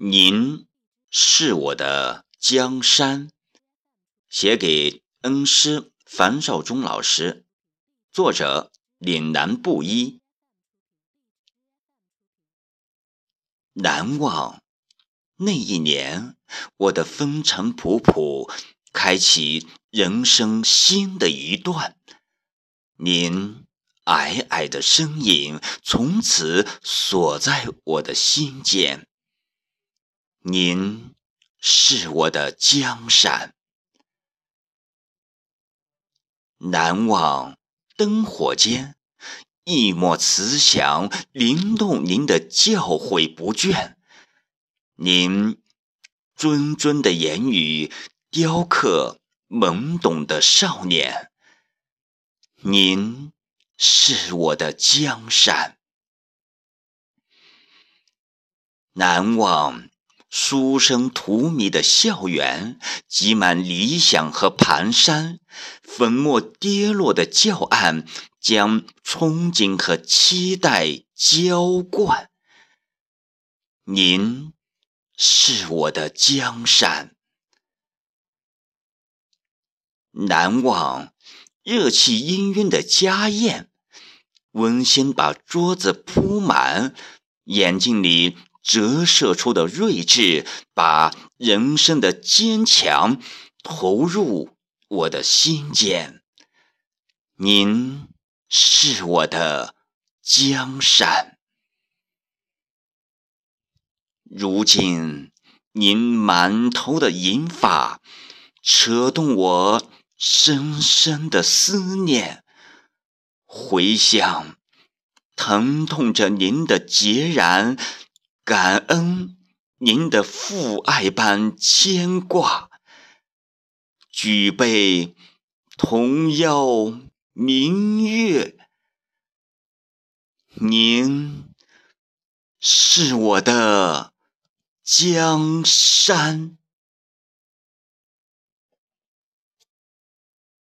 您是我的江山，写给恩师樊少忠老师，作者岭南布衣。难忘那一年，我的风尘仆仆，开启人生新的一段。您矮矮的身影，从此锁在我的心间。您是我的江山，难忘灯火间，一抹慈祥，灵动您的教诲不倦。您谆谆的言语，雕刻懵懂的少年。您是我的江山，难忘。书生荼蘼的校园，挤满理想和蹒跚；粉末跌落的教案，将憧憬和期待浇灌。您是我的江山，难忘热气氤氲的家宴，温馨把桌子铺满，眼睛里。折射出的睿智，把人生的坚强投入我的心间。您是我的江山，如今您满头的银发，扯动我深深的思念。回想，疼痛着您的孑然。感恩您的父爱般牵挂，举杯同邀明月，您是我的江山。